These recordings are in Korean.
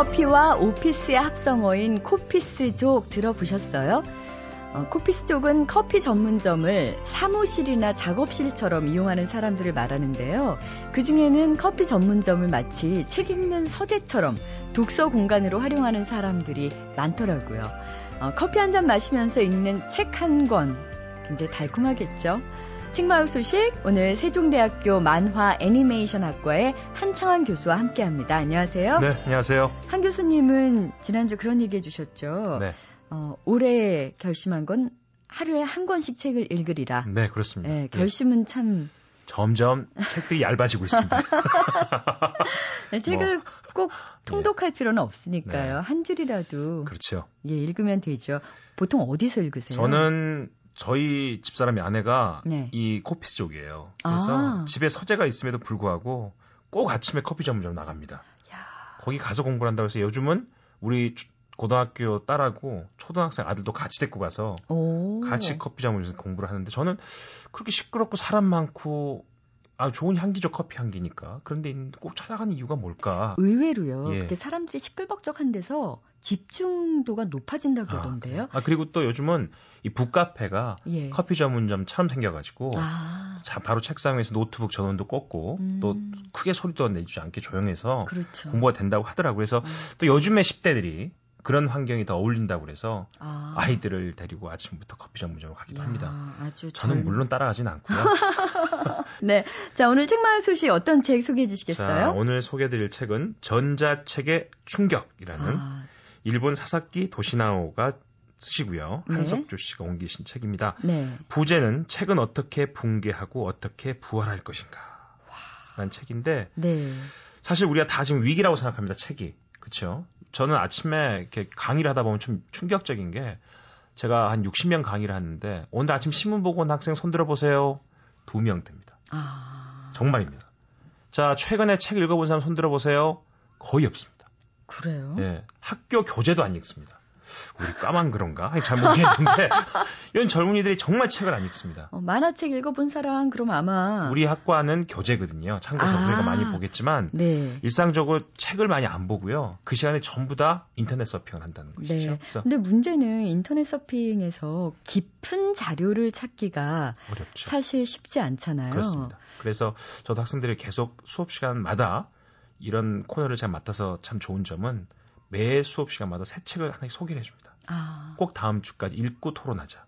커피와 오피스의 합성어인 코피스족 들어보셨어요? 어, 코피스족은 커피 전문점을 사무실이나 작업실처럼 이용하는 사람들을 말하는데요. 그 중에는 커피 전문점을 마치 책 읽는 서재처럼 독서 공간으로 활용하는 사람들이 많더라고요. 어, 커피 한 잔 마시면서 읽는 책 한 권 굉장히 달콤하겠죠? 책마을 소식 오늘 세종대학교 만화 애니메이션 학과의 한창환 교수와 함께합니다. 안녕하세요. 네, 안녕하세요. 한 교수님은 지난주 그런 얘기 해 주셨죠. 네, 어, 올해 결심한 건 하루에 한 권씩 책을 읽으리라. 네 그렇습니다. 네, 결심은 참 점점 책들이 얇아지고 있습니다. 네, 책을 뭐, 꼭 통독할 필요는 없으니까요. 네. 한 줄이라도 그렇죠. 예, 읽으면 되죠. 보통 어디서 읽으세요? 저는 저희 집사람이 아내가 네. 이 코피스 쪽이에요. 그래서 아. 집에 서재가 있음에도 불구하고 꼭 아침에 커피 전문점 나갑니다. 야, 거기 가서 공부를 한다고 해서 요즘은 우리 고등학교 딸하고 초등학생 아들도 같이 데리고 가서 오. 같이 커피 전문점에서 공부를 하는데 저는 그렇게 시끄럽고 사람 많고 아 좋은 향기죠 커피 향기니까 그런데 꼭 찾아가는 이유가 뭘까? 의외로요. 예. 사람들이 시끌벅적한 데서 집중도가 높아진다 그러던데요. 아, 그리고 또 요즘은 이 북카페가 예. 커피 전문점처럼 생겨가지고 아, 자 바로 책상 위에서 노트북 전원도 껐고 음. 또 크게 소리도 내지 않게 조용해서 그렇죠. 공부가 된다고 하더라고요. 그래서 음. 또 요즘의 10대들이 그런 환경이 더 어울린다고 그래서 아. 아이들을 데리고 아침부터 커피 전문점을 가기도 야, 합니다. 아주 저는 절- 물론 따라가진 않고요. 네. 자, 오늘 책마을 소식 어떤 책 소개해 주시겠어요? 자, 오늘 소개드릴 책은 전자책의 충격이라는 아, 일본 사사키 도시나오가 쓰시고요. 네. 한석주 씨가 옮기신 책입니다. 네. 부제는 책은 어떻게 붕괴하고 어떻게 부활할 것인가. 라는 책인데 네. 사실 우리가 다 지금 위기라고 생각합니다. 책이. 그렇죠? 저는 아침에 이렇게 강의를 하다 보면 좀 충격적인 게 제가 한 60명 강의를 하는데 오늘 아침 신문 보고 온 학생 손 들어 보세요. 두 명 됩니다. 아, 정말입니다. 자, 최근에 책 읽어본 사람 손 들어 보세요. 거의 없습니다. 그래요? 예. 학교 교재도 안 읽습니다. 우리 까만 그런가? 잘 모르겠는데 이런 젊은이들이 정말 책을 안 읽습니다. 어, 만화책 읽어본 사람 그럼 아마 우리 학과는 교재거든요. 참고서 아. 우리가 많이 보겠지만 네. 일상적으로 책을 많이 안 보고요. 그 시간에 전부 다 인터넷 서핑을 한다는 것이죠. 네. 근데 문제는 인터넷 서핑에서 깊은 자료를 찾기가 어렵죠. 사실 쉽지 않잖아요. 그렇습니다. 그래서 저도 학생들이 계속 수업 시간마다 이런 코너를 제가 맡아서 참 좋은 점은 매 수업 시간마다 새 책을 하나씩 소개를 해줍니다. 아, 꼭 다음 주까지 읽고 토론하자.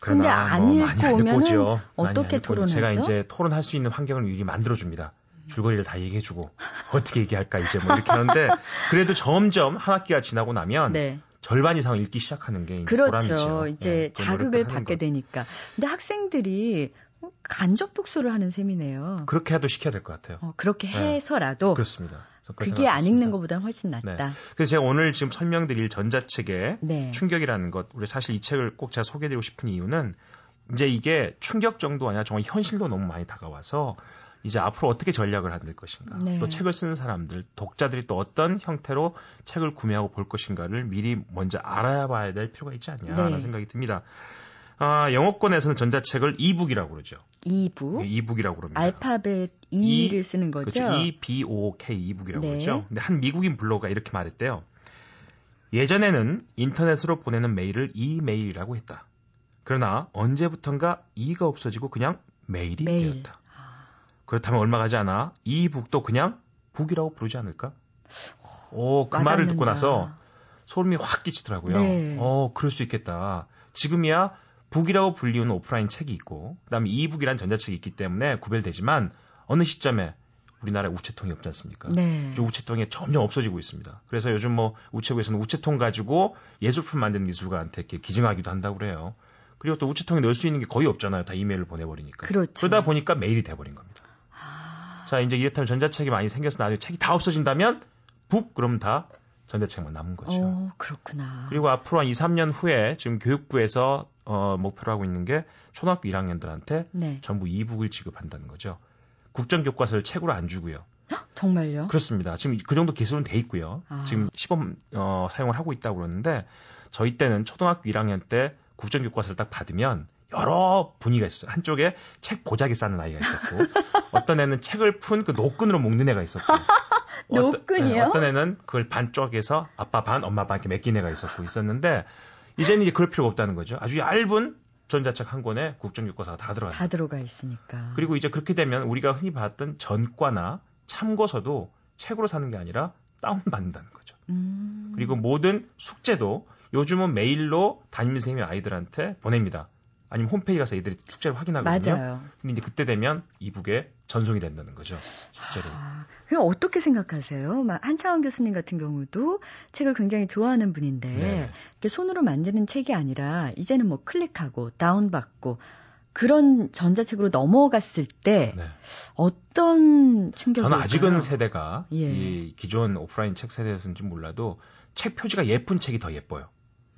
그러나 안뭐 읽고. 많이 어떻게 토론하죠? 제가 이제 토론할 수 있는 환경을 미리 만들어줍니다. 줄거리를 다 얘기해주고 어떻게 얘기할까 이제 뭐 이렇게 하는데 그래도 점점 한 학기가 지나고 나면 네. 절반 이상을 읽기 시작하는 게 그렇죠. 보람이죠. 이제 예, 그 자극을 받게 것. 되니까. 근데 학생들이 간접 독서를 하는 셈이네요. 그렇게 해도 시켜야 될 것 같아요. 어, 그렇게 네. 해서라도 그렇습니다. 그게 안. 읽는 것보다는 훨씬 낫다. 그래서 제가 오늘 지금 설명드릴 전자책의 네. 충격이라는 것, 우리 사실 이 책을 꼭 제가 소개드리고 싶은 이유는 이제 이게 충격 정도 아니라 정말 현실도 너무 많이 다가와서 이제 앞으로 어떻게 전략을 만들 것인가, 네. 또 책을 쓰는 사람들, 독자들이 또 어떤 형태로 책을 구매하고 볼 것인가를 미리 먼저 알아봐야 될 필요가 있지 않냐라는 네. 생각이 듭니다. 아, 영어권에서는 전자책을 이북이라고 그러죠. 이북 네, 이북이라고 그럽니다. 알파벳 이- 2를 쓰는 거죠. 그렇죠. E B O K 이북이라고 네. 그러죠. 근데 한 미국인 블로거가 이렇게 말했대요. 예전에는 인터넷으로 보내는 메일을 이메일이라고 했다. 그러나 언제부턴가 이가 없어지고 그냥 메일이 메일. 되었다. 그렇다면 얼마 가지 않아 이북도 그냥 북이라고 부르지 않을까? 오, 그 말을 듣고. 나서 소름이 확 끼치더라고요. 네. 어, 그럴 수 있겠다. 지금이야 북이라고 불리우는 오프라인 책이 있고, 그다음에 이북이란 전자책이 있기 때문에 구별되지만 어느 시점에 우리나라에 우체통이 없지 않습니까? 네. 이 우체통이 점점 없어지고 있습니다. 그래서 요즘 뭐 우체국에서는 우체통 가지고 예술품 만드는 미술가한테 이렇게 기증하기도 한다고 그래요. 그리고 또 우체통에 넣을 수 있는 게 거의 없잖아요. 다 이메일을 보내버리니까. 그렇죠. 러다 보니까 메일이 돼버린 겁니다. 아, 자, 이제 이렇다면 전자책이 많이 생겨서 나중에 책이 다 없어진다면 북 그럼 다 전자책만 남은 거죠. 어, 그렇구나. 그리고 앞으로 한 2, 3년 후에 지금 교육부에서 어, 목표로 하고 있는 게 초등학교 1학년들한테 네. 전부 이북을 지급한다는 거죠. 국정 교과서를 책으로 안 주고요. 정말요? 그렇습니다. 지금 그 정도 기술은 돼 있고요. 아. 지금 시범 어, 사용을 하고 있다고 그러는데 저희 때는 초등학교 1학년 때 국정 교과서를 딱 받으면 여러 분위기가 있어요. 한쪽에 책 보자기 싸는 아이가 있었고 어떤 애는 책을 푼 그 노끈으로 묶는 애가 있었고 노끈이요? 네, 어떤 애는 그걸 반 쪼개서 아빠 반, 엄마 반 이렇게 맡긴 애가 있었고 있었는데 이제는 이제 그럴 필요가 없다는 거죠. 아주 얇은 전자책 한 권에 국정교과서가 다 들어가. 다 들어가 있으니까. 그리고 이제 그렇게 되면 우리가 흔히 봤던 전과나 참고서도 책으로 사는 게 아니라 다운받는다는 거죠. 음. 그리고 모든 숙제도 요즘은 메일로 담임 선생님이 아이들한테 보냅니다. 아니면 홈페이지 가서 애들이 숙제를 확인하거든요. 맞아요. 근데 이제 그때 되면 이북에 전송이 된다는 거죠. 숙제로. 아, 그럼 어떻게 생각하세요? 막 한차원 교수님 같은 경우도 책을 굉장히 좋아하는 분인데 네. 이렇게 손으로 만드는 책이 아니라 이제는 뭐 클릭하고 다운받고 그런 전자책으로 넘어갔을 때 네. 어떤 충격이 저는 아직은 세대가 예. 이 기존 오프라인 책 세대에서인지 몰라도 책 표지가 예쁜 책이 더 예뻐요.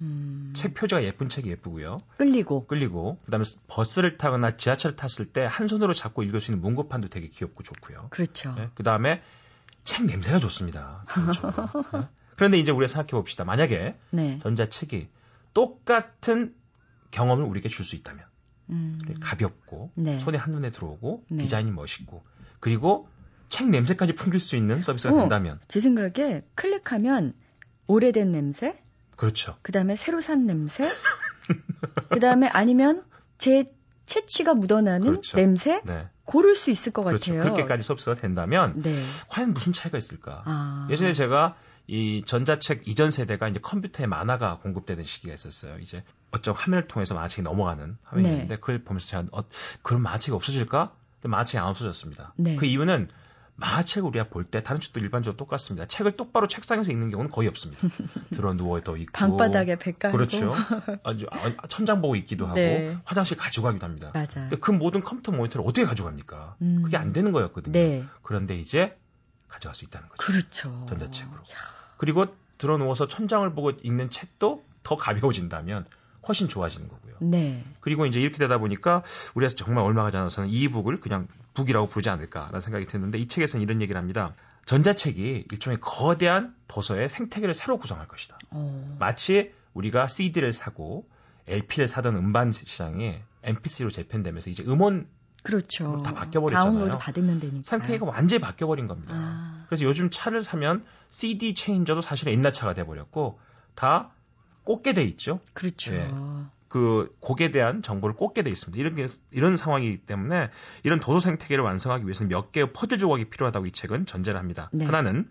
음, 책 표지가 예쁜 책이 예쁘고요. 끌리고 끌리고 그다음에 버스를 타거나 지하철을 탔을 때 한 손으로 잡고 읽을 수 있는 문고판도 되게 귀엽고 좋고요. 그렇죠. 네, 그다음에 책 냄새가 좋습니다. 개인적으로. 네. 그런데 이제 우리가 생각해 봅시다. 만약에 네. 전자책이 똑같은 경험을 우리에게 줄 수 있다면 음, 가볍고 네. 손에 한눈에 들어오고 네. 디자인이 멋있고 그리고 책 냄새까지 풍길 수 있는 서비스가 어. 된다면 제 생각에 클릭하면 오래된 냄새, 그렇죠. 그 다음에 새로 산 냄새, 그 다음에 아니면 제 채취가 묻어나는 그렇죠. 냄새 네. 고를 수 있을 것 그렇죠. 같아요. 그렇게까지 서비스가 된다면 네. 과연 무슨 차이가 있을까? 아. 예전에 제가 이 전자책 이전 세대가 이제 컴퓨터에 만화가 공급되는 시기가 있었어요. 이제 어쩌 화면을 통해서 만화책이 넘어가는 화면이었는데 네. 그걸 보면서 제가 어, 그런 만화책이 없어질까? 근데 만화책이 안 없어졌습니다. 네. 그 이유는 만화책을 우리가 볼 때 다른 책도 일반적으로 똑같습니다. 책을 똑바로 책상에서 읽는 경우는 거의 없습니다. 들어 누워 더 있고 방바닥에 배 깔고. 그렇죠. 아주 아, 천장 보고 있기도 하고 네. 화장실 가지고 가기도 합니다. 맞아요. 근데 그 모든 컴퓨터 모니터를 어떻게 가져갑니까? 음. 그게 안 되는 거였거든요. 네. 그런데 이제 가져갈 수 있다는 거죠. 그렇죠. 전자책으로. 야, 그리고 들어 누워서 천장을 보고 읽는 책도 더 가벼워진다면 훨씬 좋아지는 거고요. 네. 그리고 이제 이렇게 되다 보니까 우리가 정말 얼마 전에서는 이 북을 그냥 북이라고 부르지 않을까라는 생각이 드는데 이 책에서는 이런 얘기를 합니다. 전자책이 일종의 거대한 도서의 생태계를 새로 구성할 것이다. 어. 마치 우리가 CD를 사고 LP를 사던 음반 시장이 MP3로 재편되면서 이제 음원 그렇죠. 다 바뀌어버렸잖아요. 다운로드 받으면 되니까. 상태가 완전히 바뀌어버린 겁니다. 아. 그래서 요즘 차를 사면 CD 체인저도 사실은 옛날 차가 돼버렸고 다 꽂게 돼 있죠. 그렇죠. 예. 그 곡에 대한 정보를 꽂게 돼 있습니다. 이런 게 이런 상황이기 때문에 이런 도서 생태계를 완성하기 위해서는 몇 개의 퍼즐 조각이 필요하다고 이 책은 전제를 합니다. 네. 하나는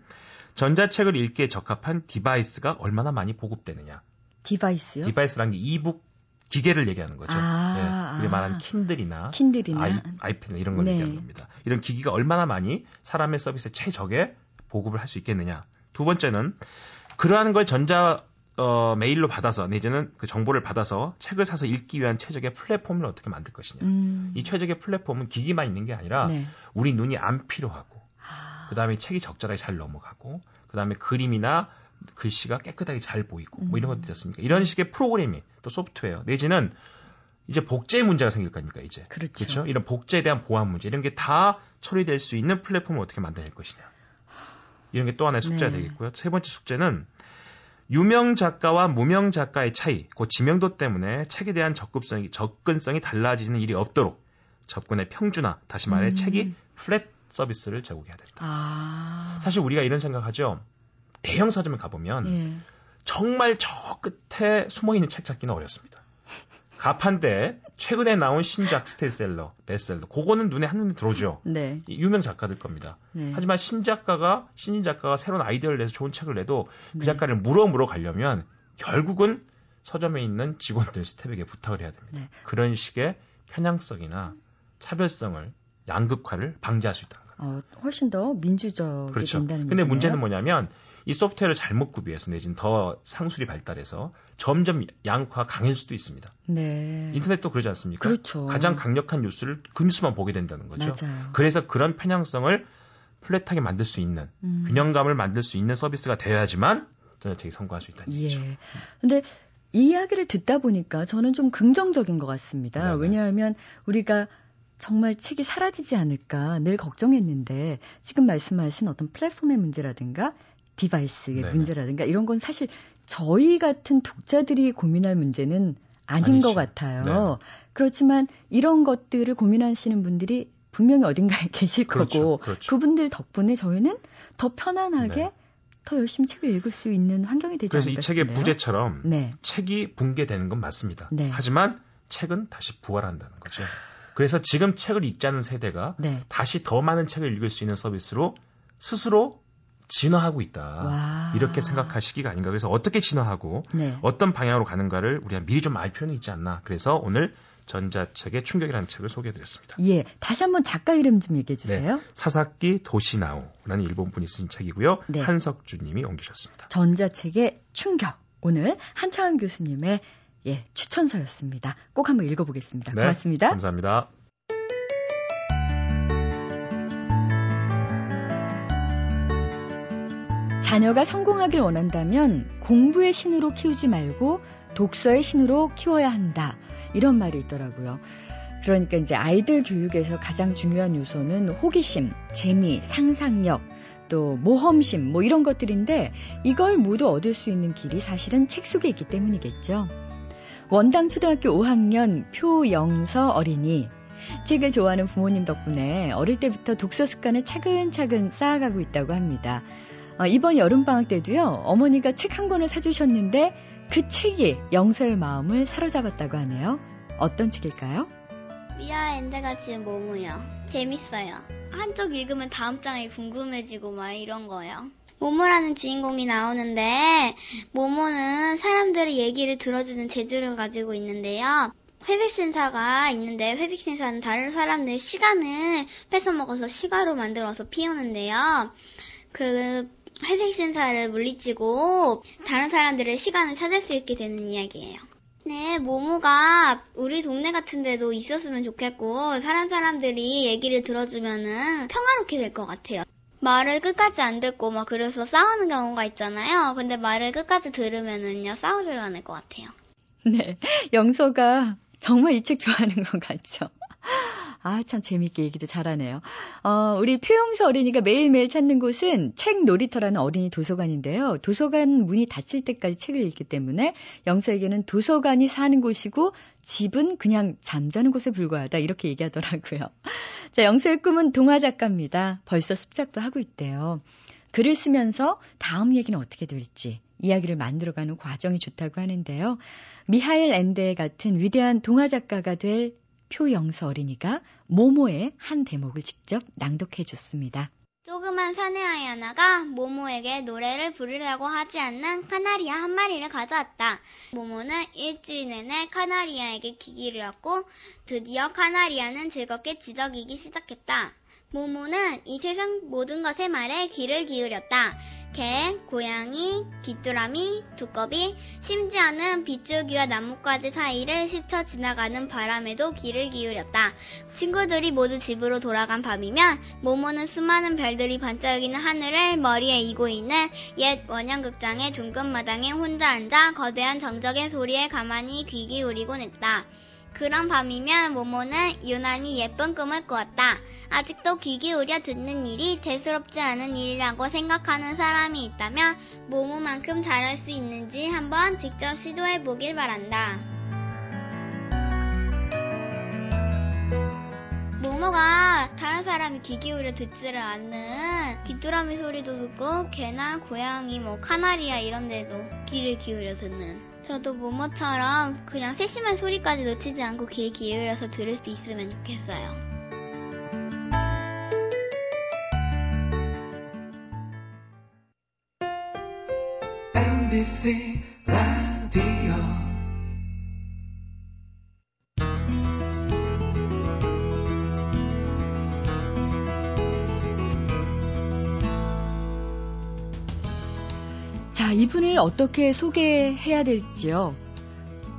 전자책을 읽기에 적합한 device가 얼마나 많이 보급되느냐. device요? device란 게 e-book 기계를 얘기하는 거죠. 아, 네, 우리 아. 말하는 킨들이나 킨들이나 아이, 아이패드 이런 걸 네. 얘기하는 겁니다. 이런 기기가 얼마나 많이 사람의 서비스에 최적의 보급을 할 수 있겠느냐. 두 번째는 그러한 걸 전자 어, 메일로 받아서 내지는 그 정보를 받아서 책을 사서 읽기 위한 최적의 플랫폼을 어떻게 만들 것이냐. 음. 이 최적의 플랫폼은 기기만 있는 게 아니라 네. 우리 눈이 안 필요하고 아, 그다음에 책이 적절하게 잘 넘어가고 그다음에 그림이나 글씨가 깨끗하게 잘 보이고 뭐 이런 음. 것들이 있습니까? 이런 식의 프로그래밍 또 소프트웨어 내지는 이제 복제 문제가 생길 거니까 이제 그렇죠. 그렇죠? 이런 복제에 대한 보안 문제 이런 게 다 처리될 수 있는 플랫폼을 어떻게 만들어낼 것이냐. 이런 게 또 하나의 숙제가 네. 되겠고요. 세 번째 숙제는 유명 작가와 무명 작가의 차이, 그 지명도 때문에 책에 대한 접근성이 접근성이 달라지는 일이 없도록 접근의 평준화, 다시 말해 음. 책이 flat 서비스를 제공해야 된다. 아. 사실 우리가 이런 생각하죠. 대형 서점에 가보면 예. 정말 저 끝에 숨어 있는 책 찾기는 어렵습니다. 가판대 최근에 나온 신작 스테디셀러, 베스트셀러, 그거는 눈에 한눈에 들어오죠. 네. 이 유명 작가들 겁니다. 네. 하지만 신작가가 신인 작가가 새로운 아이디어를 내서 좋은 책을 내도 그 네. 작가를 물어 물어 가려면 결국은 서점에 있는 직원들 스텝에게 부탁을 해야 됩니다. 네. 그런 식의 편향성이나 차별성을 양극화를 방지할 수 있다는 거예요. 어, 훨씬 더 민주적이 그렇죠. 된다는 근데 얘기네요. 문제는 뭐냐면 이 소프트웨어를 잘못 구비해서 내지는 더 상술이 발달해서 점점 양화 강해질 수도 있습니다. 네. 인터넷도 그러지 않습니까? 그렇죠. 가장 강력한 뉴스를 그 뉴스만 보게 된다는 거죠. 맞아요. 그래서 그런 편향성을 플랫하게 만들 수 있는 음. 균형감을 만들 수 있는 서비스가 되어야지만 전자책이 성공할 수 있다는 얘기죠. 예. 근데 이 이야기를 듣다 보니까 저는 좀 긍정적인 것 같습니다. 네네. 왜냐하면 우리가 정말 책이 사라지지 않을까 늘 걱정했는데 지금 말씀하신 어떤 플랫폼의 문제라든가 디바이스의 네네. 문제라든가 이런 건 사실 저희 같은 독자들이 고민할 문제는 아닌 아니죠. 것 같아요. 네. 그렇지만 이런 것들을 고민하시는 분들이 분명히 어딘가에 계실 그렇죠. 거고 그렇죠. 그분들 덕분에 저희는 더 편안하게 네. 더 열심히 책을 읽을 수 있는 환경이 되지 그래서 않을까 이 책의. 부제처럼 네. 책이 붕괴되는 건 맞습니다. 네. 하지만 책은 다시 부활한다는 거죠. 그래서 지금 책을 읽지 않는 세대가 네. 다시 더 많은 책을 읽을 수 있는 서비스로 스스로 진화하고 있다. 와. 이렇게 생각하시기가 아닌가. 그래서 어떻게 진화하고 네. 어떤 방향으로 가는가를 우리가 미리 좀 알 필요는 있지 않나. 그래서 오늘 전자책의 충격이라는 책을 소개해드렸습니다. 예, 다시 한번 작가 이름 좀 얘기해 주세요. 네, 사사키 도시나오라는 일본 분이 쓴 책이고요. 네. 한석주님이 옮기셨습니다. 전자책의 충격. 오늘 한창원 교수님의 예, 추천서였습니다. 꼭 한번 읽어보겠습니다. 네, 고맙습니다. 감사합니다. 자녀가 성공하길 원한다면 공부의 신으로 키우지 말고 독서의 신으로 키워야 한다. 이런 말이 있더라고요. 그러니까 이제 아이들 교육에서 가장 중요한 요소는 호기심, 재미, 상상력, 또 모험심, 뭐 이런 것들인데 이걸 모두 얻을 수 있는 길이 사실은 책 속에 있기 때문이겠죠. 원당 초등학교 5학년 표영서 어린이. 책을 좋아하는 부모님 덕분에 어릴 때부터 독서 습관을 차근차근 쌓아가고 있다고 합니다. 어, 이번 여름방학 때도요, 어머니가 책 한 권을 사주셨는데 그 책이 영서의 마음을 사로잡았다고 하네요. 어떤 책일까요? 미아 엔데가 지은 모모요. 재밌어요. 한쪽 읽으면 다음 장이 궁금해지고 막 이런 거요. 모모라는 주인공이 나오는데 모모는 사람들의 얘기를 들어주는 재주를 가지고 있는데요. 회색 신사가 있는데 회색 신사는 다른 사람들의 시간을 뺏어먹어서 시가로 만들어서 피우는데요. 그 회색 신사를 물리치고 다른 사람들의 시간을 찾을 수 있게 되는 이야기예요. 네, 모모가 우리 동네 같은 데도 있었으면 좋겠고, 사람 사람들이 얘기를 들어주면은 평화롭게 될 것 같아요. 말을 끝까지 안 듣고 막 그래서 싸우는 경우가 있잖아요. 근데 말을 끝까지 들으면은요, 싸우질 않을 것 같아요. 네. 영서가 정말 이 책 좋아하는 것 같죠? 아, 참 재밌게 얘기도 잘하네요. 어, 우리 표영서 어린이가 매일매일 찾는 곳은 책 놀이터라는 어린이 도서관인데요. 도서관 문이 닫힐 때까지 책을 읽기 때문에 영서에게는 도서관이 사는 곳이고 집은 그냥 잠자는 곳에 불과하다. 이렇게 얘기하더라고요. 자, 영서의 꿈은 동화 작가입니다. 벌써 습작도 하고 있대요. 글을 쓰면서 다음 얘기는 어떻게 될지 이야기를 만들어가는 과정이 좋다고 하는데요. 미하일 엔데 같은 위대한 동화 작가가 될 표영서 어린이가 모모의 한 대목을 직접 낭독해 줬습니다. 조그만 사내 아이 하나가 모모에게 노래를 부르려고 하지 않는 카나리아 한 마리를 가져왔다. 모모는 일주일 내내 카나리아에게 기기를 얻고 드디어 카나리아는 즐겁게 지저귀기 시작했다. 모모는 이 세상 모든 것의 말에 귀를 기울였다. 개, 고양이, 귀뚜라미, 두꺼비, 심지어는 빗줄기와 나뭇가지 사이를 스쳐 지나가는 바람에도 귀를 기울였다. 친구들이 모두 집으로 돌아간 밤이면 모모는 수많은 별들이 반짝이는 하늘을 머리에 이고 있는 옛 원형극장의 둥근 마당에 혼자 앉아 거대한 정적의 소리에 가만히 귀 기울이곤 했다. 그런 밤이면 모모는 유난히 예쁜 꿈을 꾸었다. 아직도 귀 기울여 듣는 일이 대수롭지 않은 일이라고 생각하는 사람이 있다면 모모만큼 잘할 수 있는지 한번 직접 시도해 보길 바란다. 모모가 다른 사람이 귀 기울여 듣지를 않는 귀뚜라미 소리도 듣고 개나 고양이 뭐 카나리아 이런 데도 귀를 기울여 듣는 저도 모모처럼 그냥 세심한 소리까지 놓치지 않고 귀에 기울여서 들을 수 있으면 좋겠어요. 이분을 어떻게 소개해야 될지요.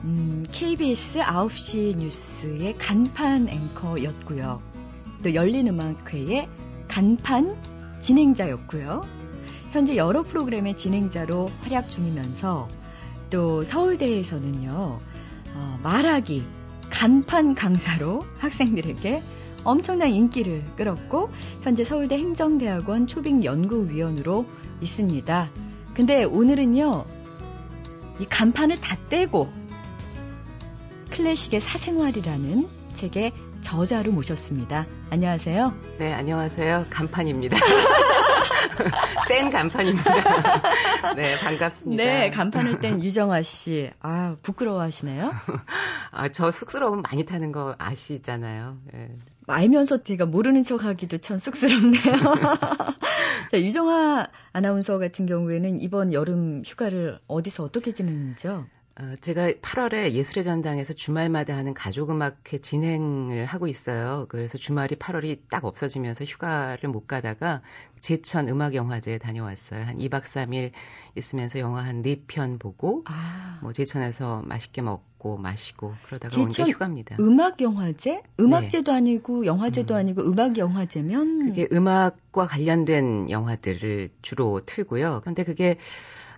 음, KBS 9시 뉴스의 간판 앵커였고요. 또 열린 음악회의 간판 진행자였고요. 현재 여러 프로그램의 진행자로 활약 중이면서 또 서울대에서는요, 어, 말하기 간판 강사로 학생들에게 엄청난 인기를 끌었고 현재 서울대 행정대학원 초빙 연구위원으로 있습니다. 근데 오늘은요, 이 간판을 다 떼고 클래식의 사생활이라는 책의 저자로 모셨습니다. 안녕하세요. 네, 안녕하세요. 간판입니다. 뗀 간판입니다. 네, 반갑습니다. 네, 간판을 뗀 유정아 씨. 아, 부끄러워하시네요? 아, 저 쑥스러움 많이 타는 거 아시잖아요. 네. 알면서 제가 모르는 척 하기도 참 쑥스럽네요. 자, 유정아 아나운서 같은 경우에는 이번 여름 휴가를 어디서 어떻게 지냈는지요? 어, 제가 8월에 예술의 전당에서 주말마다 하는 가족음악회 진행을 하고 있어요. 그래서 주말이 8월이 딱 없어지면서 휴가를 못 가다가 제천 음악영화제에 다녀왔어요. 한 2박 3일 있으면서 영화 한 4편 보고, 아. 뭐 제천에서 맛있게 먹고 마시고 그러다가 온 게 휴가입니다. 음악영화제? 음악제도 네. 아니고 영화제도 음. 아니고 음악영화제면? 그게 음악과 관련된 영화들을 주로 틀고요. 근데 그게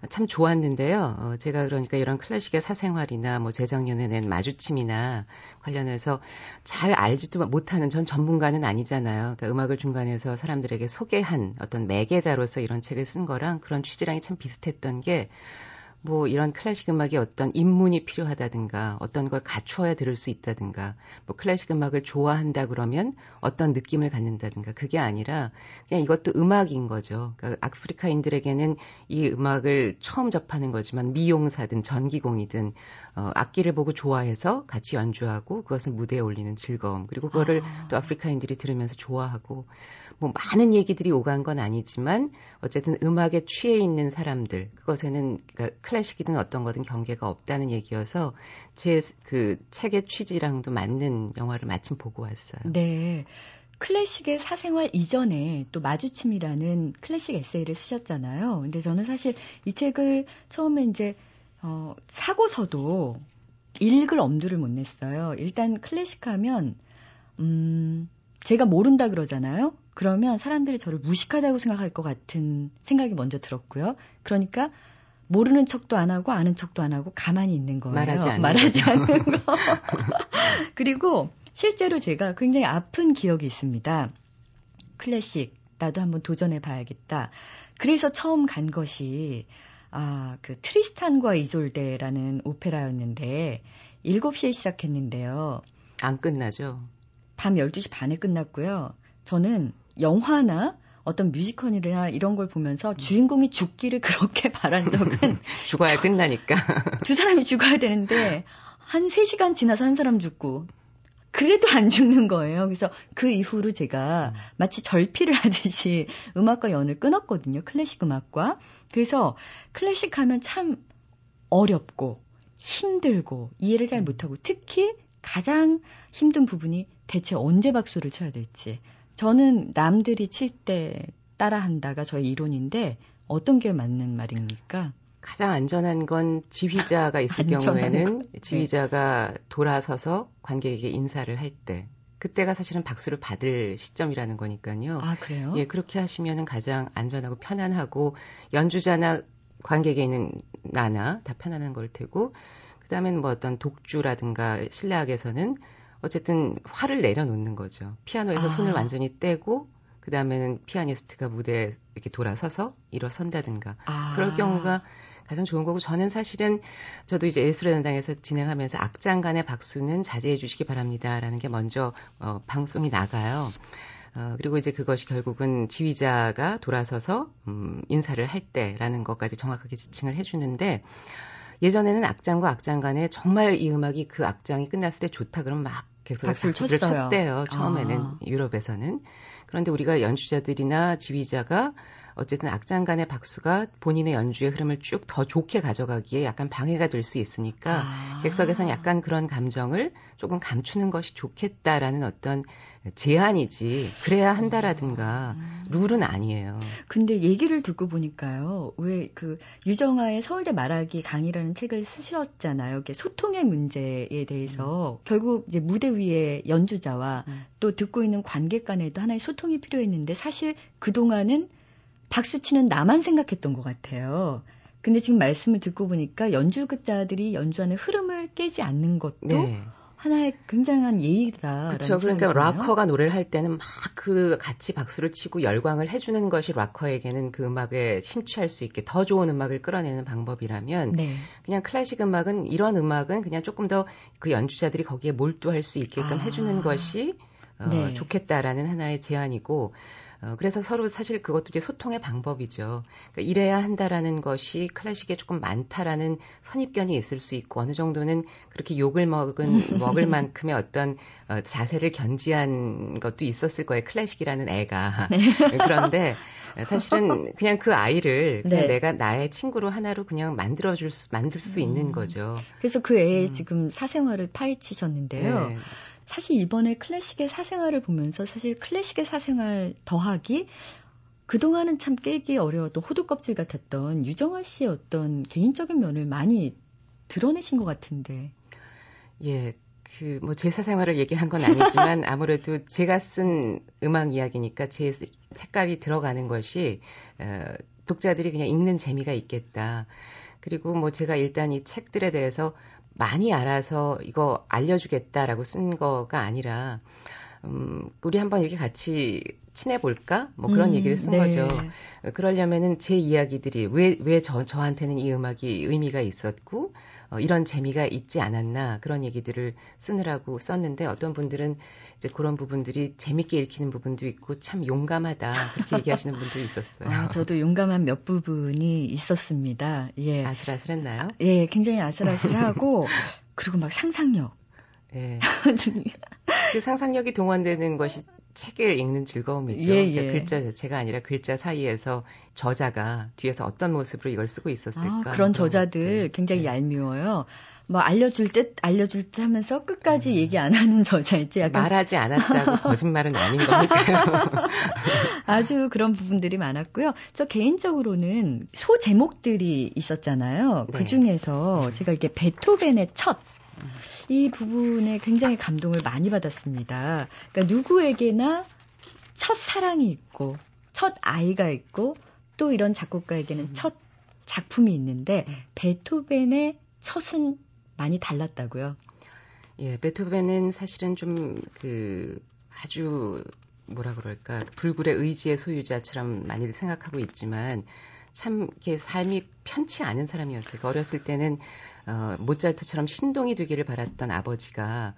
참 좋았는데요. 어, 제가 그러니까 이런 클래식의 사생활이나 뭐 재작년에 낸 마주침이나 관련해서 잘 알지도 못하는 전 전문가는 아니잖아요. 그러니까 음악을 중간에서 사람들에게 소개한 어떤 매개자로서 이런 책을 쓴 거랑 그런 취지랑이 참 비슷했던 게 뭐 이런 클래식 음악이 어떤 입문이 필요하다든가 어떤 걸 갖추어야 들을 수 있다든가 뭐 클래식 음악을 좋아한다 그러면 어떤 느낌을 갖는다든가 그게 아니라 그냥 이것도 음악인 거죠. 그러니까 아프리카인들에게는 이 음악을 처음 접하는 거지만 미용사든 전기공이든 어, 악기를 보고 좋아해서 같이 연주하고 그것을 무대에 올리는 즐거움 그리고 그거를 아. 또 아프리카인들이 들으면서 좋아하고 뭐 많은 얘기들이 오간 건 아니지만 어쨌든 음악에 취해 있는 사람들 그것에는 그러니까 클래식이든 어떤 거든 경계가 없다는 얘기여서 제 그 책의 취지랑도 맞는 영화를 마침 보고 왔어요. 네. 클래식의 사생활 이전에 또 마주침이라는 클래식 에세이를 쓰셨잖아요. 근데 저는 사실 이 책을 처음에 이제 어, 사고서도 읽을 엄두를 못 냈어요. 일단 클래식 하면 음, 제가 모른다 그러잖아요. 그러면 사람들이 저를 무식하다고 생각할 것 같은 생각이 먼저 들었고요. 그러니까 모르는 척도 안 하고 아는 척도 안 하고 가만히 있는 거예요. 말하지 않는, 말하지 않는 거. 그리고 실제로 제가 굉장히 아픈 기억이 있습니다. 클래식 나도 한번 도전해 봐야겠다. 그래서 처음 간 것이 아, 그 트리스탄과 이졸데라는 오페라였는데 7시에 시작했는데요. 안 끝나죠. 밤 12시 반에 끝났고요. 저는 영화나 어떤 뮤지컬이나 이런 걸 보면서 주인공이 죽기를 그렇게 바란 적은 죽어야 끝나니까 두 사람이 죽어야 되는데 한 3시간 지나서 한 사람 죽고 그래도 안 죽는 거예요. 그래서 그 이후로 제가 마치 절피를 하듯이 음악과 연을 끊었거든요. 클래식 음악과. 그래서 클래식 하면 참 어렵고 힘들고 이해를 잘 못하고 특히 가장 힘든 부분이 대체 언제 박수를 쳐야 될지. 저는 남들이 칠 때 따라한다가 저의 이론인데 어떤 게 맞는 말입니까? 가장 안전한 건 지휘자가 있을 경우에는 네. 지휘자가 돌아서서 관객에게 인사를 할 때. 그때가 사실은 박수를 받을 시점이라는 거니까요. 아, 그래요? 예, 그렇게 하시면은 가장 안전하고 편안하고 연주자나 관객에 있는 나나 다 편안한 걸 테고 그다음에는 뭐 어떤 독주라든가 실내악에서는 어쨌든 화를 내려놓는 거죠. 피아노에서 아. 손을 완전히 떼고 그 다음에는 피아니스트가 무대에 이렇게 돌아서서 일어선다든가 아. 그럴 경우가 가장 좋은 거고 저는 사실은 저도 이제 예술의 전당에서 진행하면서 악장 간의 박수는 자제해 주시기 바랍니다라는 게 먼저 어, 방송이 나가요. 어, 그리고 이제 그것이 결국은 지휘자가 돌아서서 음, 인사를 할 때라는 것까지 정확하게 지칭을 해주는데 예전에는 악장과 악장 간에 정말 이 음악이 그 악장이 끝났을 때 좋다 그러면 막 계속 박수를, 박수를 쳤대요. 처음에는 아. 유럽에서는. 그런데 우리가 연주자들이나 지휘자가 어쨌든 악장 간의 박수가 본인의 연주의 흐름을 쭉 더 좋게 가져가기에 약간 방해가 될 수 있으니까 아. 객석에서는 약간 그런 감정을 조금 감추는 것이 좋겠다라는 어떤 제한이지 그래야 한다라든가 룰은 아니에요. 근데 얘기를 듣고 보니까요. 왜 그 유정아의 서울대 말하기 강의라는 책을 쓰셨잖아요. 소통의 문제에 대해서 음. 결국 이제 무대 위에 연주자와 음. 또 듣고 있는 관객 간에도 하나의 소통이 필요했는데 사실 그동안은 박수 치는 나만 생각했던 것 같아요. 근데 지금 말씀을 듣고 보니까 연주자들이 연주하는 흐름을 깨지 않는 것도 네. 하나의 굉장한 예의다. 그렇죠. 그러니까 락커가 노래를 할 때는 막 그 같이 박수를 치고 열광을 해주는 것이 락커에게는 그 음악에 심취할 수 있게 더 좋은 음악을 끌어내는 방법이라면 네. 그냥 클래식 음악은 이런 음악은 그냥 조금 더 그 연주자들이 거기에 몰두할 수 있게끔 아. 해주는 것이 어, 네. 좋겠다라는 하나의 제안이고 어, 그래서 서로 사실 그것도 이제 소통의 방법이죠. 그러니까 이래야 한다라는 것이 클래식에 조금 많다라는 선입견이 있을 수 있고 어느 정도는 그렇게 욕을 먹은 먹을 만큼의 어떤 어, 자세를 견지한 것도 있었을 거예요. 클래식이라는 애가. 네. 그런데 사실은 그냥 그 아이를 그냥 네. 내가 나의 친구로 하나로 그냥 만들어 줄 수, 만들 수 있는 음. 거죠. 그래서 그 애의 음. 지금 사생활을 파헤치셨는데요. 네. 사실 이번에 클래식의 사생활을 보면서 사실 클래식의 사생활 더하기 그동안은 참 깨기 어려웠던 호두껍질 같았던 유정아 씨의 어떤 개인적인 면을 많이 드러내신 것 같은데. 예, 그, 뭐, 제 사 생활을 얘기한 건 아니지만, 아무래도 제가 쓴 음악 이야기니까 제 색깔이 들어가는 것이, 어, 독자들이 그냥 읽는 재미가 있겠다. 그리고 뭐, 제가 일단 이 책들에 대해서 많이 알아서 이거 알려주겠다라고 쓴 거가 아니라, 음, 우리 한번 이렇게 같이 친해볼까? 뭐 그런 음, 얘기를 쓴 네. 거죠. 그러려면은 제 이야기들이 왜, 왜 저, 저한테는 이 음악이 의미가 있었고, 어, 이런 재미가 있지 않았나 그런 얘기들을 쓰느라고 썼는데 어떤 분들은 이제 그런 부분들이 재밌게 읽히는 부분도 있고 참 용감하다 그렇게 얘기하시는 분도 있었어요. 아, 저도 용감한 몇 부분이 있었습니다. 예. 아슬아슬했나요? 예, 굉장히 아슬아슬하고, 그리고 막 상상력. 예. 그 상상력이 동원되는 것이 책을 읽는 즐거움이죠. 예, 그러니까 예. 글자 자체가 아니라 글자 사이에서 저자가 뒤에서 어떤 모습으로 이걸 쓰고 아, 있었을까. 그런 저자들 굉장히 네. 얄미워요. 뭐 알려줄 듯 알려줄 듯 하면서 끝까지 얘기 안 하는 저자 있죠. 약간 말하지 않았다고 거짓말은 아닌 거니까요. 아주 그런 부분들이 많았고요. 저 개인적으로는 소 제목들이 있었잖아요. 네. 그 중에서 제가 이게 베토벤의 첫. 이 부분에 굉장히 감동을 많이 받았습니다. 그러니까 누구에게나 첫 사랑이 있고, 첫 아이가 있고, 또 이런 작곡가에게는 음. 첫 작품이 있는데, 음. 베토벤의 첫은 많이 달랐다고요. 예, 베토벤은 사실은 좀 그 아주 뭐라 그럴까 불굴의 의지의 소유자처럼 많이들 생각하고 있지만 참 이렇게 삶이 편치 않은 사람이었어요. 어렸을 때는 어, 모차르트처럼 신동이 되기를 바랐던 아버지가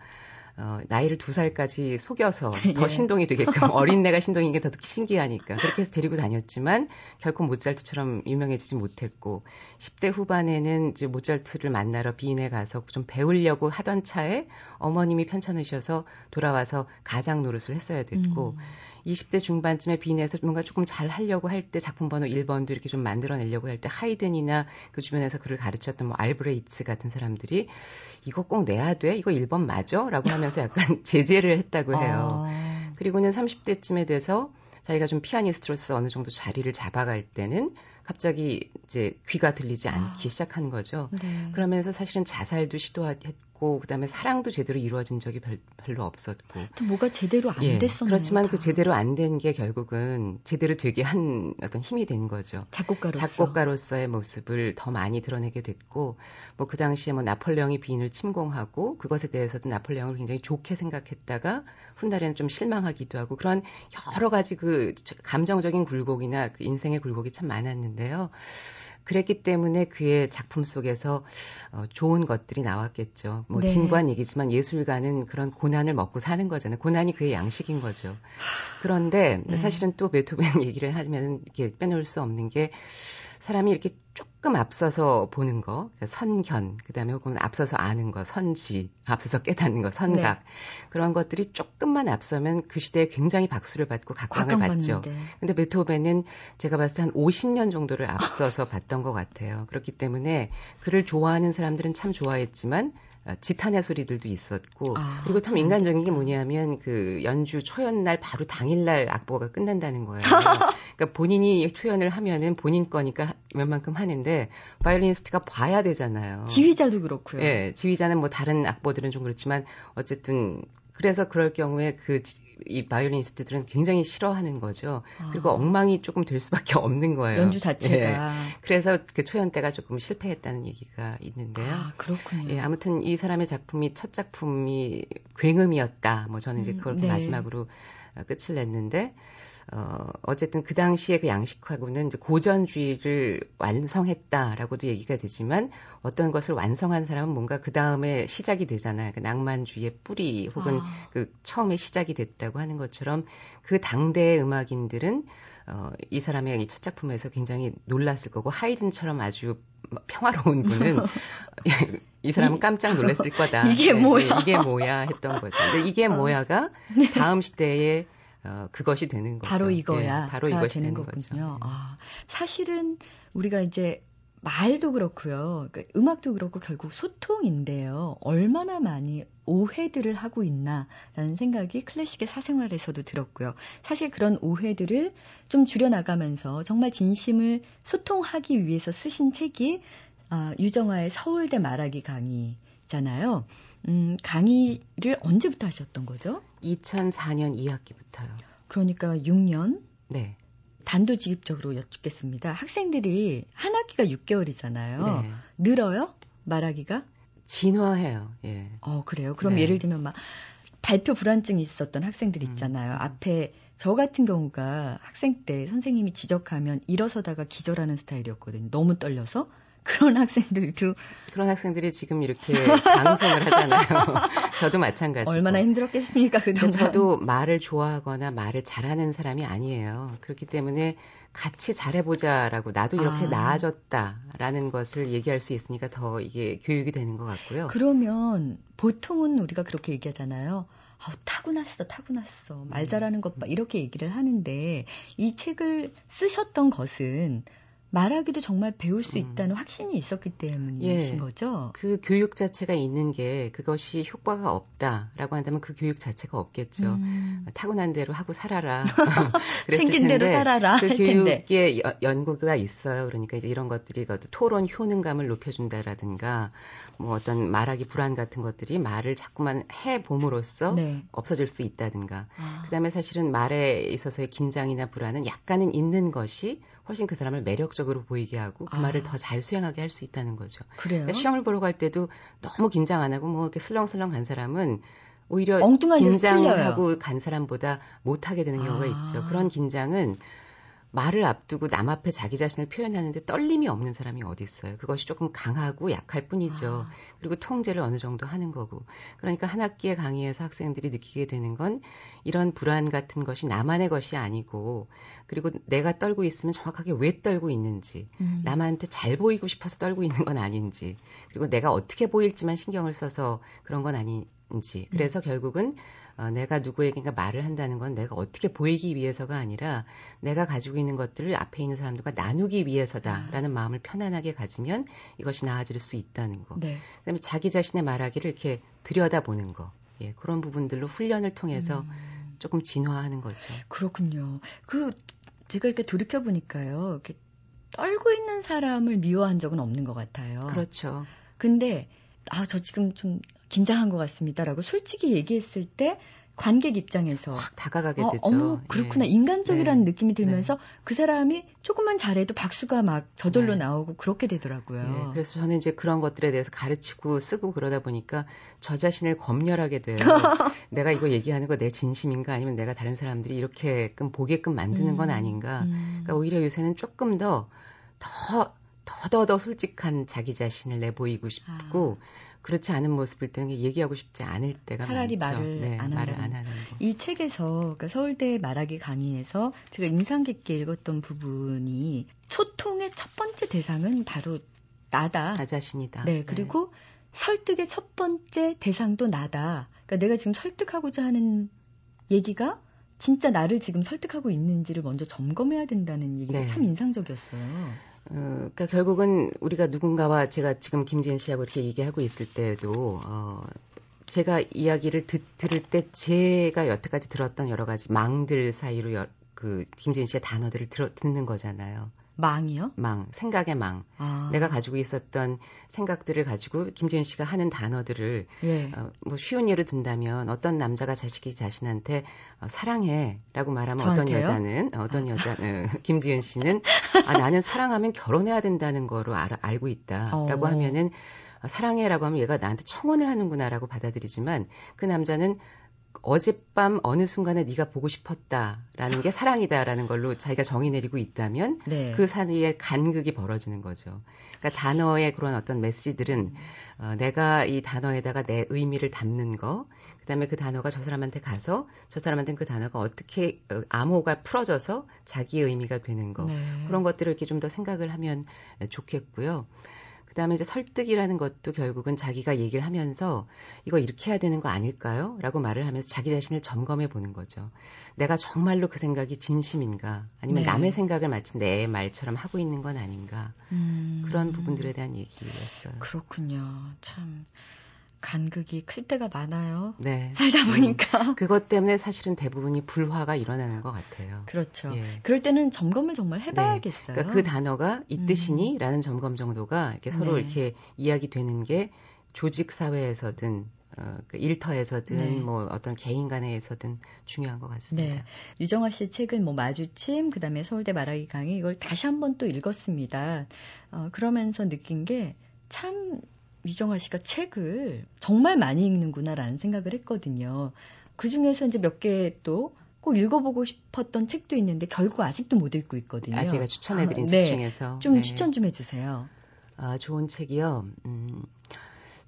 어, 나이를 두 살까지 속여서 더 예. 신동이 되게끔 어린 내가 신동인 게 더 신기하니까 그렇게 해서 데리고 다녔지만 결코 모차르트처럼 유명해지지 못했고 10대 후반에는 이제 모차르트를 만나러 비인에 가서 좀 배우려고 하던 차에 어머님이 편찮으셔서 돌아와서 가장 노릇을 했어야 됐고 음. 20대 중반쯤에 빈에서 뭔가 조금 잘 하려고 할 때 작품 번호 1번도 이렇게 좀 만들어내려고 할 때 하이든이나 그 주변에서 그를 가르쳤던 뭐 알브레이츠 같은 사람들이 이거 꼭 내야 돼? 이거 1번 맞아? 라고 하면서 약간 제재를 했다고 해요. 아. 그리고는 30대쯤에 돼서 자기가 좀 피아니스트로서 어느 정도 자리를 잡아갈 때는 갑자기 이제 귀가 들리지 않기 아. 시작한 거죠. 네. 그러면서 사실은 자살도 시도했고 그다음에 사랑도 제대로 이루어진 적이 별, 별로 없었고 또 뭐가 제대로 안 예, 됐었네요. 그렇지만 그 다. 제대로 안 된 게 결국은 제대로 되게 한 어떤 힘이 된 거죠. 작곡가로서. 작곡가로서의 모습을 더 많이 드러내게 됐고, 뭐 그 당시에 뭐 나폴레옹이 빈을 침공하고 그것에 대해서도 나폴레옹을 굉장히 좋게 생각했다가 훗날에는 좀 실망하기도 하고 그런 여러 가지 그 감정적인 굴곡이나 그 인생의 굴곡이 참 많았는데 요. 그랬기 때문에 그의 작품 속에서 어, 좋은 것들이 나왔겠죠. 뭐 네. 진부한 얘기지만 예술가는 그런 고난을 먹고 사는 거잖아요. 고난이 그의 양식인 거죠. 그런데 네. 사실은 또 베토벤 얘기를 하면 이렇게 빼놓을 수 없는 게 사람이 이렇게 조금 앞서서 보는 거, 그러니까 선견, 그 다음에 혹은 앞서서 아는 거, 선지, 앞서서 깨닫는 거, 선각, 네. 그런 것들이 조금만 앞서면 그 시대에 굉장히 박수를 받고 각광을 받죠. 근데 베토벤은 제가 봤을 때 한 50년 정도를 앞서서 봤던 것 같아요. 그렇기 때문에 그를 좋아하는 사람들은 참 좋아했지만 어, 지탄의 소리들도 있었고 아, 그리고 참참 인간적인 게 뭐냐면 그 연주 초연날 바로 당일날 악보가 끝난다는 거예요. 그러니까 본인이 초연을 하면은 본인 거니까 웬만큼 하는데 바이올리니스트가 봐야 되잖아요. 지휘자도 그렇고요. 예, 지휘자는 뭐 다른 악보들은 좀 그렇지만 어쨌든 그래서 그럴 경우에 그 이 바이올리니스트들은 굉장히 싫어하는 거죠. 그리고 아, 엉망이 조금 될 수밖에 없는 거예요. 연주 자체가. 예. 그래서 그 초연 때가 조금 실패했다는 얘기가 있는데요. 아, 그렇군요. 예, 아무튼 이 사람의 작품이 첫 작품이 굉음이었다. 뭐 저는 이제 음, 그걸 네. 마지막으로 어, 끝을 냈는데 어, 어쨌든 그 당시에 그 양식하고는 고전주의를 완성했다라고도 얘기가 되지만 어떤 것을 완성한 사람은 뭔가 그 다음에 시작이 되잖아요. 그 낭만주의의 뿌리 혹은 아. 그 처음에 시작이 됐다고 하는 것처럼 그 당대의 음악인들은 어, 이 사람의 이 첫 작품에서 굉장히 놀랐을 거고 하이든처럼 아주 평화로운 분은 이 사람은 깜짝 놀랐을 거다. 이게 네, 뭐야? 네, 이게 뭐야 했던 거죠. 근데 이게 어. 뭐야가 네. 다음 시대에 어, 그것이 되는 거죠. 바로 이거야. 네, 바로 이것이 되는, 되는 거군요. 아, 사실은 우리가 이제 말도 그렇고요. 그러니까 음악도 그렇고 결국 소통인데요. 얼마나 많이 오해들을 하고 있나라는 생각이 클래식의 사생활에서도 들었고요. 사실 그런 오해들을 좀 줄여나가면서 정말 진심을 소통하기 위해서 쓰신 책이 아, 유정화의 서울대 말하기 강의잖아요. 음, 강의를 언제부터 하셨던 거죠? 2004년 2학기부터요. 그러니까 6년? 네. 단도직입적으로 여쭙겠습니다. 학생들이 한 학기가 6개월이잖아요. 네. 늘어요? 말하기가? 진화해요. 예. 어, 그래요. 그럼 네. 예를 들면 막 발표 불안증이 있었던 학생들 음. 있잖아요. 음. 앞에 저 같은 경우가 학생 때 선생님이 지적하면 일어서다가 기절하는 스타일이었거든요. 너무 떨려서. 그런 학생들도 그런 학생들이 지금 이렇게 방송을 하잖아요. 저도 마찬가지고 얼마나 힘들었겠습니까 그동안. 저도 말을 좋아하거나 말을 잘하는 사람이 아니에요. 그렇기 때문에 같이 잘해보자라고 나도 이렇게 아. 나아졌다라는 것을 얘기할 수 있으니까 더 이게 교육이 되는 것 같고요. 그러면 보통은 우리가 그렇게 얘기하잖아요. 아, 타고났어, 타고났어. 말 잘하는 것 봐. 이렇게 얘기를 하는데 이 책을 쓰셨던 것은 말하기도 정말 배울 수 음. 있다는 음. 확신이 있었기 때문이신 예, 거죠. 그 교육 자체가 있는 게 그것이 효과가 없다라고 한다면 그 교육 자체가 없겠죠. 음. 타고난 대로 하고 살아라. 생긴 대로 살아라. 그 교육의 연구가 있어요. 그러니까 이제 이런 것들이 그 토론 효능감을 높여준다라든가 뭐 어떤 말하기 불안 같은 것들이 말을 자꾸만 해 봄으로써 네. 없어질 수 있다든가. 아. 그 다음에 사실은 말에 있어서의 긴장이나 불안은 약간은 있는 것이 훨씬 그 사람을 매력적으로 보이게 하고 그 아. 말을 더 잘 수행하게 할 수 있다는 거죠. 그래요? 그러니까 시험을 보러 갈 때도 너무 긴장 안 하고 뭐 이렇게 슬렁슬렁 간 사람은 오히려 긴장하고 간 사람보다 못하게 되는 경우가 아. 있죠. 그런 긴장은 말을 앞두고 남 앞에 자기 자신을 표현하는데 떨림이 없는 사람이 어디 있어요. 그것이 조금 강하고 약할 뿐이죠. 아. 그리고 통제를 어느 정도 하는 거고. 그러니까 한 학기의 강의에서 학생들이 느끼게 되는 건 이런 불안 같은 것이 나만의 것이 아니고 그리고 내가 떨고 있으면 정확하게 왜 떨고 있는지 음. 남한테 잘 보이고 싶어서 떨고 있는 건 아닌지 그리고 내가 어떻게 보일지만 신경을 써서 그런 건 아닌지 그래서 음. 결국은 어, 내가 누구에게인가 말을 한다는 건 내가 어떻게 보이기 위해서가 아니라 내가 가지고 있는 것들을 앞에 있는 사람들과 나누기 위해서다라는 아. 마음을 편안하게 가지면 이것이 나아질 수 있다는 거. 네. 그다음에 자기 자신의 말하기를 이렇게 들여다보는 거. 예, 그런 부분들로 훈련을 통해서 음. 조금 진화하는 거죠. 그렇군요. 그 제가 이렇게 돌이켜 보니까요. 이렇게 떨고 있는 사람을 미워한 적은 없는 것 같아요. 그렇죠. 근데 아, 저 지금 좀 긴장한 것 같습니다라고 솔직히 얘기했을 때 관객 입장에서 확 다가가게 어, 되죠. 어머, 그렇구나. 예. 인간적이라는 네. 느낌이 들면서 네. 그 사람이 조금만 잘해도 박수가 막 저절로 네. 나오고 그렇게 되더라고요. 네. 그래서 저는 이제 그런 것들에 대해서 가르치고 쓰고 그러다 보니까 저 자신을 검열하게 돼요. 내가 이거 얘기하는 거 내 진심인가 아니면 내가 다른 사람들이 이렇게끔 보게끔 만드는 건 음, 아닌가. 음. 그러니까 오히려 요새는 조금 더 더, 더 더더 솔직한 자기 자신을 내보이고 싶고 아. 그렇지 않은 모습일 때는 얘기하고 싶지 않을 때가 차라리 많죠. 말을 네, 안 말을 안 하는 거. 이 책에서 그러니까 서울대 말하기 강의에서 제가 인상 깊게 읽었던 부분이 소통의 첫 번째 대상은 바로 나다. 나 자신이다. 네, 그리고 네. 설득의 첫 번째 대상도 나다. 그러니까 내가 지금 설득하고자 하는 얘기가 진짜 나를 지금 설득하고 있는지를 먼저 점검해야 된다는 얘기가 네. 참 인상적이었어요. 어, 그러니까 결국은 우리가 누군가와 제가 지금 김지은 씨하고 이렇게 얘기하고 있을 때도 어, 제가 이야기를 듣, 들을 때 제가 여태까지 들었던 여러 가지 망들 사이로 여, 그 김지은 씨의 단어들을 들어, 듣는 거잖아요. 망이요? 망, 생각의 망. 아. 내가 가지고 있었던 생각들을 가지고 김지은 씨가 하는 단어들을 예. 어, 뭐 쉬운 예로 든다면 어떤 남자가 자식이 자신한테 어, 사랑해라고 말하면 저한테요? 어떤 여자는 어, 어떤 여자는 김지은 씨는 아, 나는 사랑하면 결혼해야 된다는 거로 알, 알고 있다라고 어. 하면은 어, 사랑해라고 하면 얘가 나한테 청혼을 하는구나라고 받아들이지만 그 남자는 어젯밤 어느 순간에 네가 보고 싶었다라는 게 사랑이다라는 걸로 자기가 정의 내리고 있다면 네. 그 사이에 간극이 벌어지는 거죠. 그러니까 단어의 그런 어떤 메시들은 어, 내가 이 단어에다가 내 의미를 담는 거, 그다음에 그 단어가 저 사람한테 가서 저 사람한테는 그 단어가 어떻게 어, 암호가 풀어져서 자기의 의미가 되는 거 네. 그런 것들을 이렇게 좀 더 생각을 하면 좋겠고요. 그 다음에 이제 설득이라는 것도 결국은 자기가 얘기를 하면서 이거 이렇게 해야 되는 거 아닐까요? 라고 말을 하면서 자기 자신을 점검해 보는 거죠. 내가 정말로 그 생각이 진심인가? 아니면 네. 남의 생각을 마치 내 말처럼 하고 있는 건 아닌가? 음. 그런 부분들에 대한 얘기였어요. 그렇군요. 참 간극이 클 때가 많아요. 네. 살다 보니까. 그것 때문에 사실은 대부분이 불화가 일어나는 것 같아요. 그렇죠. 예. 그럴 때는 점검을 정말 해봐야겠어요. 그러니까 그 단어가 이 음. 뜻이니? 라는 점검 정도가 이렇게 서로 네. 이렇게 이야기 되는 게 조직 사회에서든 어, 그 일터에서든 네. 뭐 어떤 개인 간에서든 중요한 것 같습니다. 네. 유정아 씨 책은 뭐 마주침, 그 다음에 서울대 말하기 강의 이걸 다시 한번 또 읽었습니다. 어, 그러면서 느낀 게 참 유정아 씨가 책을 정말 많이 읽는구나라는 생각을 했거든요. 그 중에서 이제 몇 개 또 꼭 읽어보고 싶었던 책도 있는데 결국 아직도 못 읽고 있거든요. 아, 제가 추천해드린 아, 책 네. 중에서 좀 네. 추천 좀 해주세요. 아, 좋은 책이요. 음,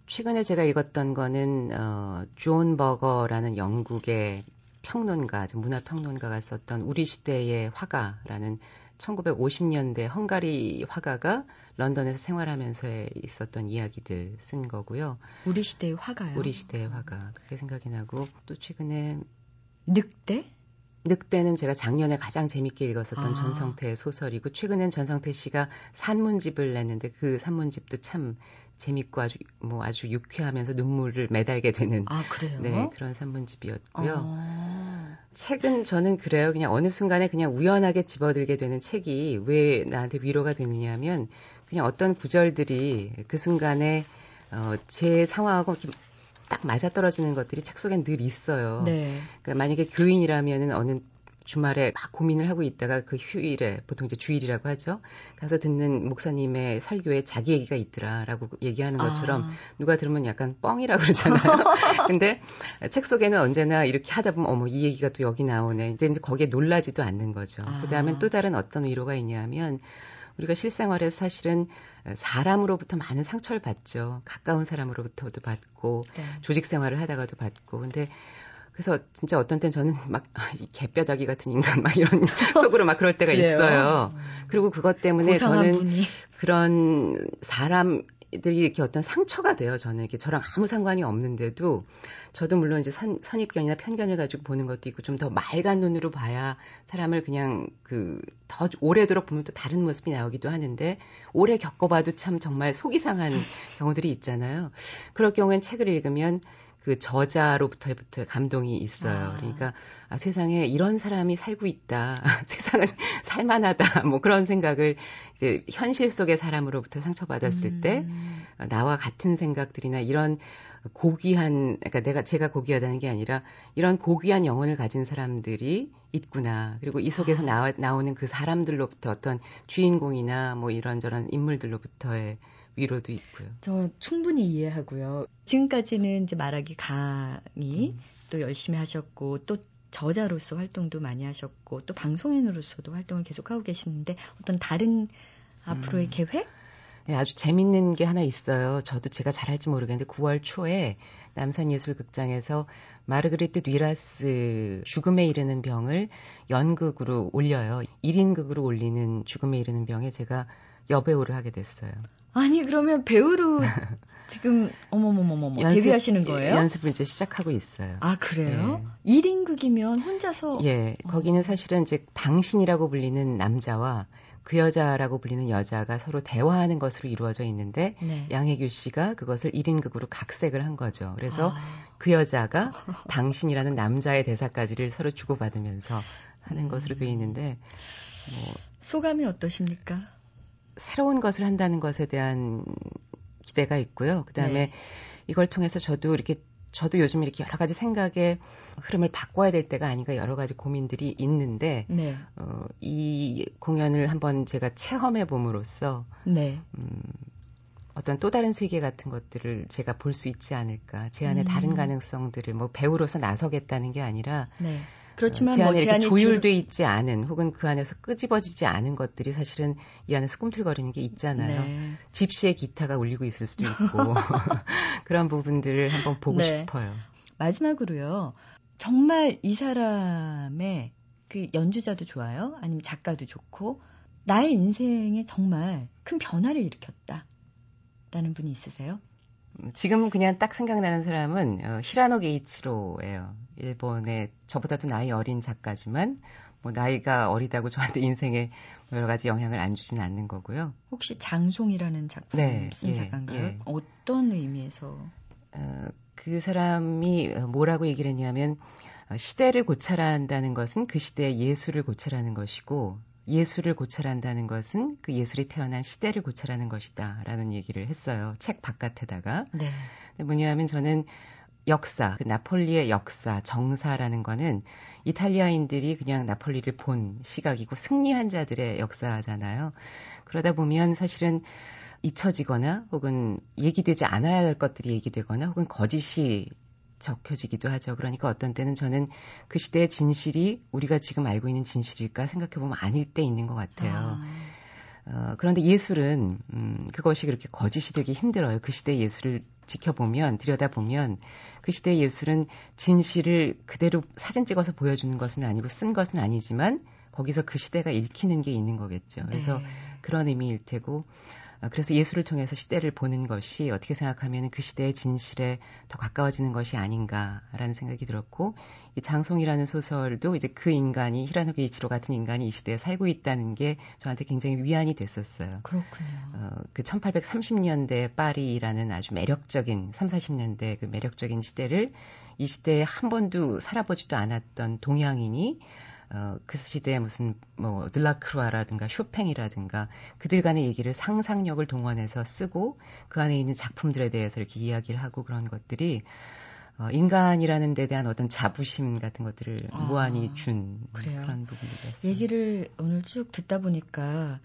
최근에 제가 읽었던 거는 어, 존 버거라는 영국의 평론가, 문화 평론가가 썼던 우리 시대의 화가라는 1950년대 헝가리 화가가 런던에서 생활하면서 있었던 이야기들 쓴 거고요. 우리 시대의 화가요. 우리 시대의 화가 그게 생각이 나고 또 최근에 늑대? 늑대는 제가 작년에 가장 재밌게 읽었었던 아. 전성태의 소설이고 최근엔 전성태 씨가 산문집을 냈는데 그 산문집도 참 재밌고 아주 뭐 아주 유쾌하면서 눈물을 매달게 되는 아 그래요? 네 그런 산문집이었고요. 어. 책은 저는 그래요. 그냥 어느 순간에 그냥 우연하게 집어들게 되는 책이 왜 나한테 위로가 되느냐면 그냥 어떤 구절들이 그 순간에 어, 제 상황하고 이렇게 딱 맞아떨어지는 것들이 책 속엔 늘 있어요. 네. 그러니까 만약에 교인이라면은 어느 주말에 막 고민을 하고 있다가 그 휴일에 보통 이제 주일이라고 하죠. 가서 듣는 목사님의 설교에 자기 얘기가 있더라라고 얘기하는 것처럼 아. 누가 들으면 약간 뻥이라 그러잖아요. 근데 책 속에는 언제나 이렇게 하다 보면 어머 이 얘기가 또 여기 나오네. 이제 이제 거기에 놀라지도 않는 거죠. 아. 그다음에 또 다른 어떤 위로가 있냐면 우리가 실생활에서 사실은 사람으로부터 많은 상처를 받죠. 가까운 사람으로부터도 받고 네. 조직 생활을 하다가도 받고 근데 그래서 진짜 어떤 때는 저는 막이 개뼈다귀 같은 인간 막 이런 속으로 막 그럴 때가? 있어요. 그리고 그것 때문에 저는 분이. 그런 사람들이 이렇게 어떤 상처가 돼요. 저는 이렇게 저랑 아무 상관이 없는데도 저도 물론 이제 선, 선입견이나 편견을 가지고 보는 것도 있고 좀 더 맑은 눈으로 봐야 사람을 그냥 그 더 오래도록 보면 또 다른 모습이 나오기도 하는데 오래 겪어봐도 참 정말 속이 상한 경우들이 있잖아요. 그럴 경우엔 책을 읽으면 그 저자로부터부터 감동이 있어요. 아. 그러니까 아, 세상에 이런 사람이 살고 있다. 세상은 살만하다. 뭐 그런 생각을 이제 현실 속의 사람으로부터 상처받았을 때 음. 어, 나와 같은 생각들이나 이런 고귀한 그러니까 내가 제가 고귀하다는 게 아니라 이런 고귀한 영혼을 가진 사람들이 있구나. 그리고 이 속에서 아. 나와, 나오는 그 사람들로부터 어떤 주인공이나 뭐 이런저런 인물들로부터의 위로도 있고요. 저 충분히 이해하고요. 지금까지는 이제 말하기 강의 음. 또 열심히 하셨고 또 저자로서 활동도 많이 하셨고 또 방송인으로서도 활동을 계속하고 계시는데 어떤 다른 앞으로의 음. 계획? 네, 아주 재밌는 게 하나 있어요. 저도 제가 잘할지 모르겠는데 9월 초에 남산예술극장에서 마르그리트 뉘라스 죽음에 이르는 병을 연극으로 올려요. 1인극으로 올리는 죽음에 이르는 병에 제가 여배우를 하게 됐어요. 아니 그러면 배우로 지금 어머머머머머 연습- 데뷔하시는 거예요? 연습을 이제 시작하고 있어요. 아 그래요? 네. 1인극이면 혼자서 예, 거기는 사실은 이제 당신이라고 불리는 남자와 그 여자라고 불리는 여자가 서로 대화하는 것으로 이루어져 있는데 네. 양혜규 씨가 그것을 1인극으로 각색을 한 거죠. 그래서 아, 그 여자가 당신이라는 남자의 대사까지를 서로 주고받으면서 하는 음. 것으로 되어 있는데 뭐 소감이 어떠십니까? 새로운 것을 한다는 것에 대한 기대가 있고요. 그 다음에 네. 이걸 통해서 저도 이렇게 저도 요즘 이렇게 여러 가지 생각의 흐름을 바꿔야 될 때가 아닌가 여러 가지 고민들이 있는데 네. 어, 이 공연을 한번 제가 체험해 봄으로써 네. 음, 어떤 또 다른 세계 같은 것들을 제가 볼 수 있지 않을까. 제 안에 음. 다른 가능성들을 뭐 배우로서 나서겠다는 게 아니라 네. 그렇지만 어, 제뭐 안에 제한이 조율돼 있지 않은 혹은 그 안에서 끄집어지지 않은 것들이 사실은 이 안에서 꿈틀거리는 게 있잖아요. 네. 집시의 기타가 울리고 있을 수도 있고 그런 부분들을 한번 보고 네. 싶어요. 마지막으로요. 정말 이 사람의 그 연주자도 좋아요. 아니면 작가도 좋고 나의 인생에 정말 큰 변화를 일으켰다. 라는 분이 있으세요? 음, 지금 그냥 딱 생각나는 사람은 어, 히라노 게이치로예요. 일본의 저보다도 나이 어린 작가지만 뭐 나이가 어리다고 저한테 인생에 여러 가지 영향을 안 주진 않는 거고요. 혹시 장송이라는 작품 네, 쓴 예, 작가인가요? 예. 어떤 의미에서? 어, 그 사람이 뭐라고 얘기를 했냐면 어, 시대를 고찰 한다는 것은 그 시대의 예술을 고찰하는 것이고 예술을 고찰한다는 것은 그 예술이 태어난 시대를 고찰하는 것이다 라는 얘기를 했어요. 책 바깥에다가. 네. 근데 뭐냐면 저는 역사, 그 나폴리의 역사, 정사라는 거는 이탈리아인들이 그냥 나폴리를 본 시각이고 승리한 자들의 역사잖아요. 그러다 보면 사실은 잊혀지거나 혹은 얘기되지 않아야 할 것들이 얘기되거나 혹은 거짓이 적혀지기도 하죠. 그러니까 어떤 때는 저는 그 시대의 진실이 우리가 지금 알고 있는 진실일까 생각해 보면 아닐 때 있는 것 같아요. 아, 어, 그런데 예술은 음, 그것이 그렇게 거짓이 되기 힘들어요. 그 시대의 예술을 지켜보면 들여다보면 그 시대의 예술은 진실을 그대로 사진 찍어서 보여주는 것은 아니고 쓴 것은 아니지만 거기서 그 시대가 읽히는 게 있는 거겠죠. 그래서 네. 그런 의미일 테고 어, 그래서 예술을 통해서 시대를 보는 것이 어떻게 생각하면 그 시대의 진실에 더 가까워지는 것이 아닌가라는 생각이 들었고 이 장송이라는 소설도 이제 그 인간이 히라노 게이치로 같은 인간이 이 시대에 살고 있다는 게 저한테 굉장히 위안이 됐었어요. 그렇군요. 어, 그 1830년대 파리라는 아주 매력적인 3, 40년대 그 매력적인 시대를 이 시대에 한 번도 살아보지도 않았던 동양인이 어, 그 시대에 무슨 뭐 들라크루아라든가 쇼팽이라든가 그들 간의 얘기를 상상력을 동원해서 쓰고 그 안에 있는 작품들에 대해서 이렇게 이야기를 하고 그런 것들이 어, 인간이라는 데 대한 어떤 자부심 같은 것들을 아, 무한히 준 그래요? 그런 부분들이었어요. 얘기를 오늘 쭉 듣다 보니까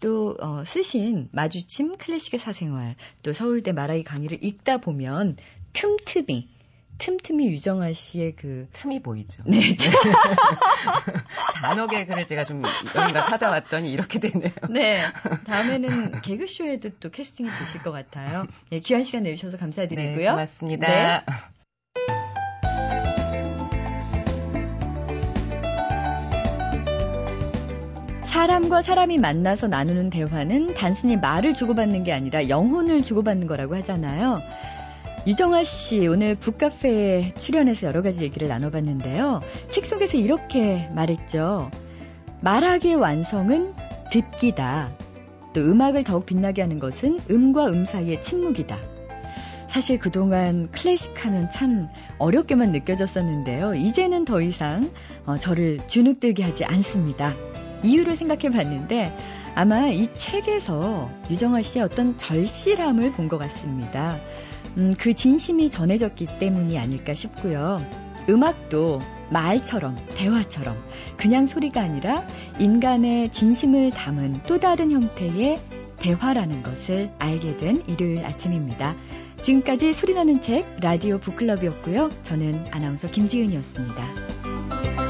또 어, 쓰신 마주침 클래식의 사생활 또 서울대 말하기 강의를 읽다 보면 틈틈이 틈틈이 유정아 씨의 그 틈이 보이죠. 네, 단어 개그를 제가 좀 여기가 사다 왔더니 이렇게 되네요. 네. 다음에는 개그쇼에도 또 캐스팅이 되실 것 같아요. 예, 귀한 시간 내주셔서 네, 감사드리고요. 고맙습니다. 네. 사람과 사람이 만나서 나누는 대화는 단순히 말을 주고받는 게 아니라 영혼을 주고받는 거라고 하잖아요. 유정아 씨 오늘 북카페에 출연해서 여러 가지 얘기를 나눠봤는데요. 책 속에서 이렇게 말했죠. 말하기의 완성은 듣기다. 또 음악을 더욱 빛나게 하는 것은 음과 음 사이의 침묵이다. 사실 그동안 클래식 하면 참 어렵게만 느껴졌었는데요. 이제는 더 이상 어, 저를 주눅들게 하지 않습니다. 이유를 생각해 봤는데 아마 이 책에서 유정아 씨의 어떤 절실함을 본 것 같습니다. 음, 그 진심이 전해졌기 때문이 아닐까 싶고요. 음악도 말처럼, 대화처럼, 그냥 소리가 아니라 인간의 진심을 담은 또 다른 형태의 대화라는 것을 알게 된 일요일 아침입니다. 지금까지 소리나는 책 라디오 북클럽이었고요. 저는 아나운서 김지은이었습니다.